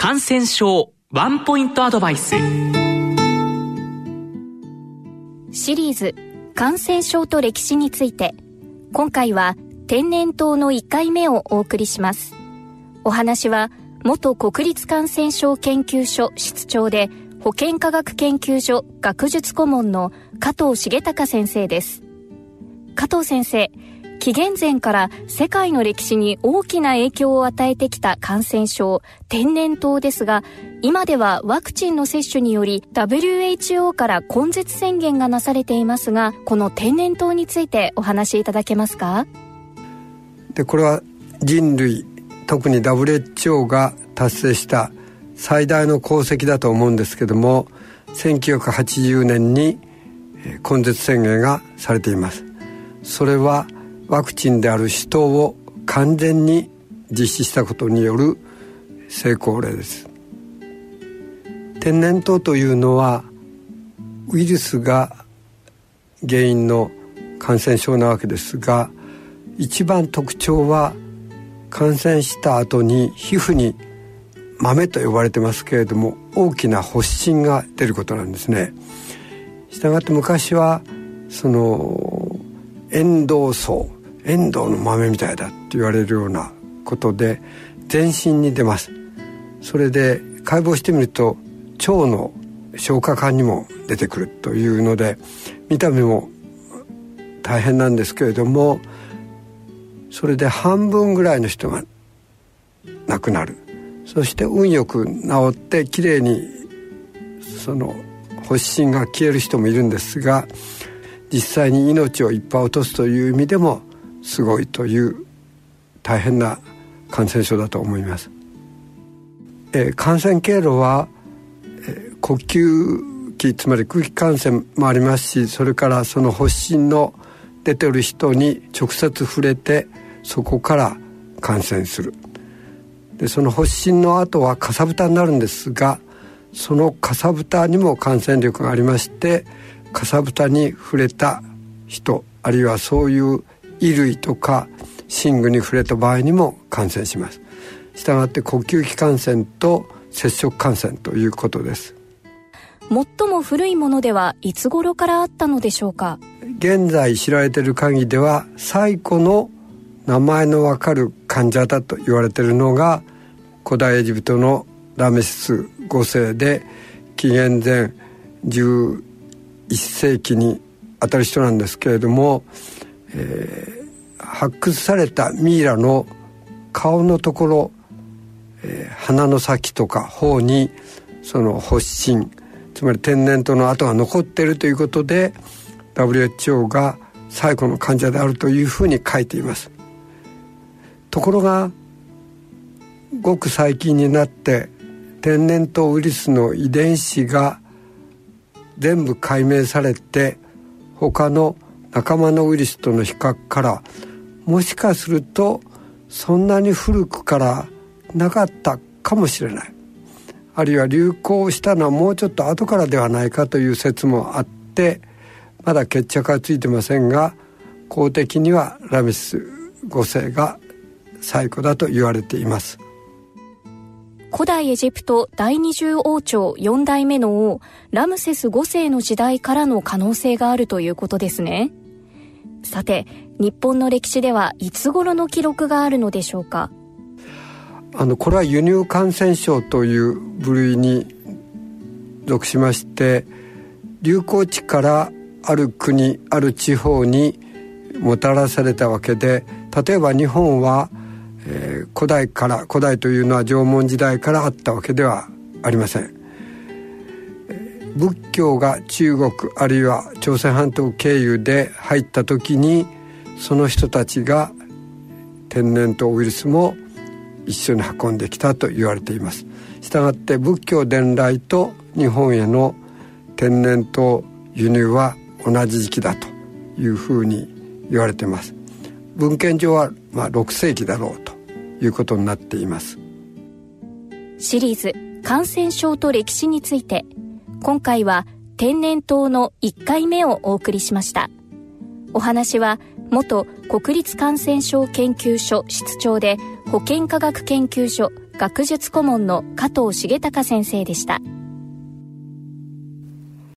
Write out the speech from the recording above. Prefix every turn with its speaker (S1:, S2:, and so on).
S1: 感染症ワンポイントアドバイス。
S2: シリーズ感染症と歴史について今回は天然痘の1回目をお送りします。お話は元国立感染症研究所室長で保健科学研究所学術顧問の加藤重隆先生です。加藤先生紀元前から世界の歴史に大きな影響を与えてきた感染症天然痘ですが今ではワクチンの接種により WHO から根絶宣言がなされていますがこの天然痘についてお話しいただけますか？
S3: でこれは人類特に WHO が達成した最大の功績だと思うんですけども1980年に根絶宣言がされています。それはワクチンである死闘を完全に実施したことによる成功例です天然痘というのはウイルスが原因の感染症なわけですが一番特徴は感染した後に皮膚に豆と呼ばれてますけれども大きな発疹が出ることなんですね。したがって昔はそのエンドウ層エンドウの豆みたいだって言われるようなことで全身に出ます。それで解剖してみると腸の消化管にも出てくるというので見た目も大変なんですけれどもそれで半分ぐらいの人が亡くなる。そして運よく治ってきれいにその発疹が消える人もいるんですが実際に命をいっぱい落とすという意味でもすごいという大変な感染症だと思います。えー、感染経路は、えー、呼吸器つまり空気感染もありますしそれからその発疹の出てる人に直接触れてそこから感染するでその発疹の後はかさぶたになるんですがそのかさぶたにも感染力がありましてかさぶたに触れた人あるいはそういう衣類とか寝具に触れた場合にも感染します。したがって呼吸器感染と接触感染ということです。
S2: 最も古いものではいつ頃からあったのでしょうか？
S3: 現在知られている限りでは最古の名前のわかる患者だと言われているのが古代エジプトのラメシス5世で紀元前11世紀にあたる人なんですけれどもえー、発掘されたミイラの顔のところ、えー、鼻の先とか頬にその発疹つまり天然痘の跡が残っているということで WHO が最後の患者であるというふうに書いています。ところがごく最近になって天然痘ウイルスの遺伝子が全部解明されて他の仲間のウイルスとの比較からもしかするとそんなに古くからなかったかもしれない。あるいは流行したのはもうちょっと後からではないかという説もあってまだ決着はついてませんが公的にはラメス5世が最古だと言われています。
S2: 古代エジプト第二十王朝4代目の王ラムセス5世の時代からの可能性があるということですね。さて日本の歴史ではいつ頃の記録があるのでしょうか？
S3: あのこれは輸入感染症という部類に属しまして流行地からある国ある地方にもたらされたわけで例えば日本は、えー、古代から古代というのは縄文時代からあったわけではありません。仏教が中国あるいは朝鮮半島経由で入った時にその人たちが天然痘ウイルスも一緒に運んできたと言われています。したがって仏教伝来と日本への天然痘輸入は同じ時期だというふうに言われています。文献上はまあ6世紀だろうということになっています。
S2: シリーズ感染症と歴史について。今回は天然痘の1回目をお送りしましたお話は元国立感染症研究所室長で保健科学研究所学術顧問の加藤重隆先生でした。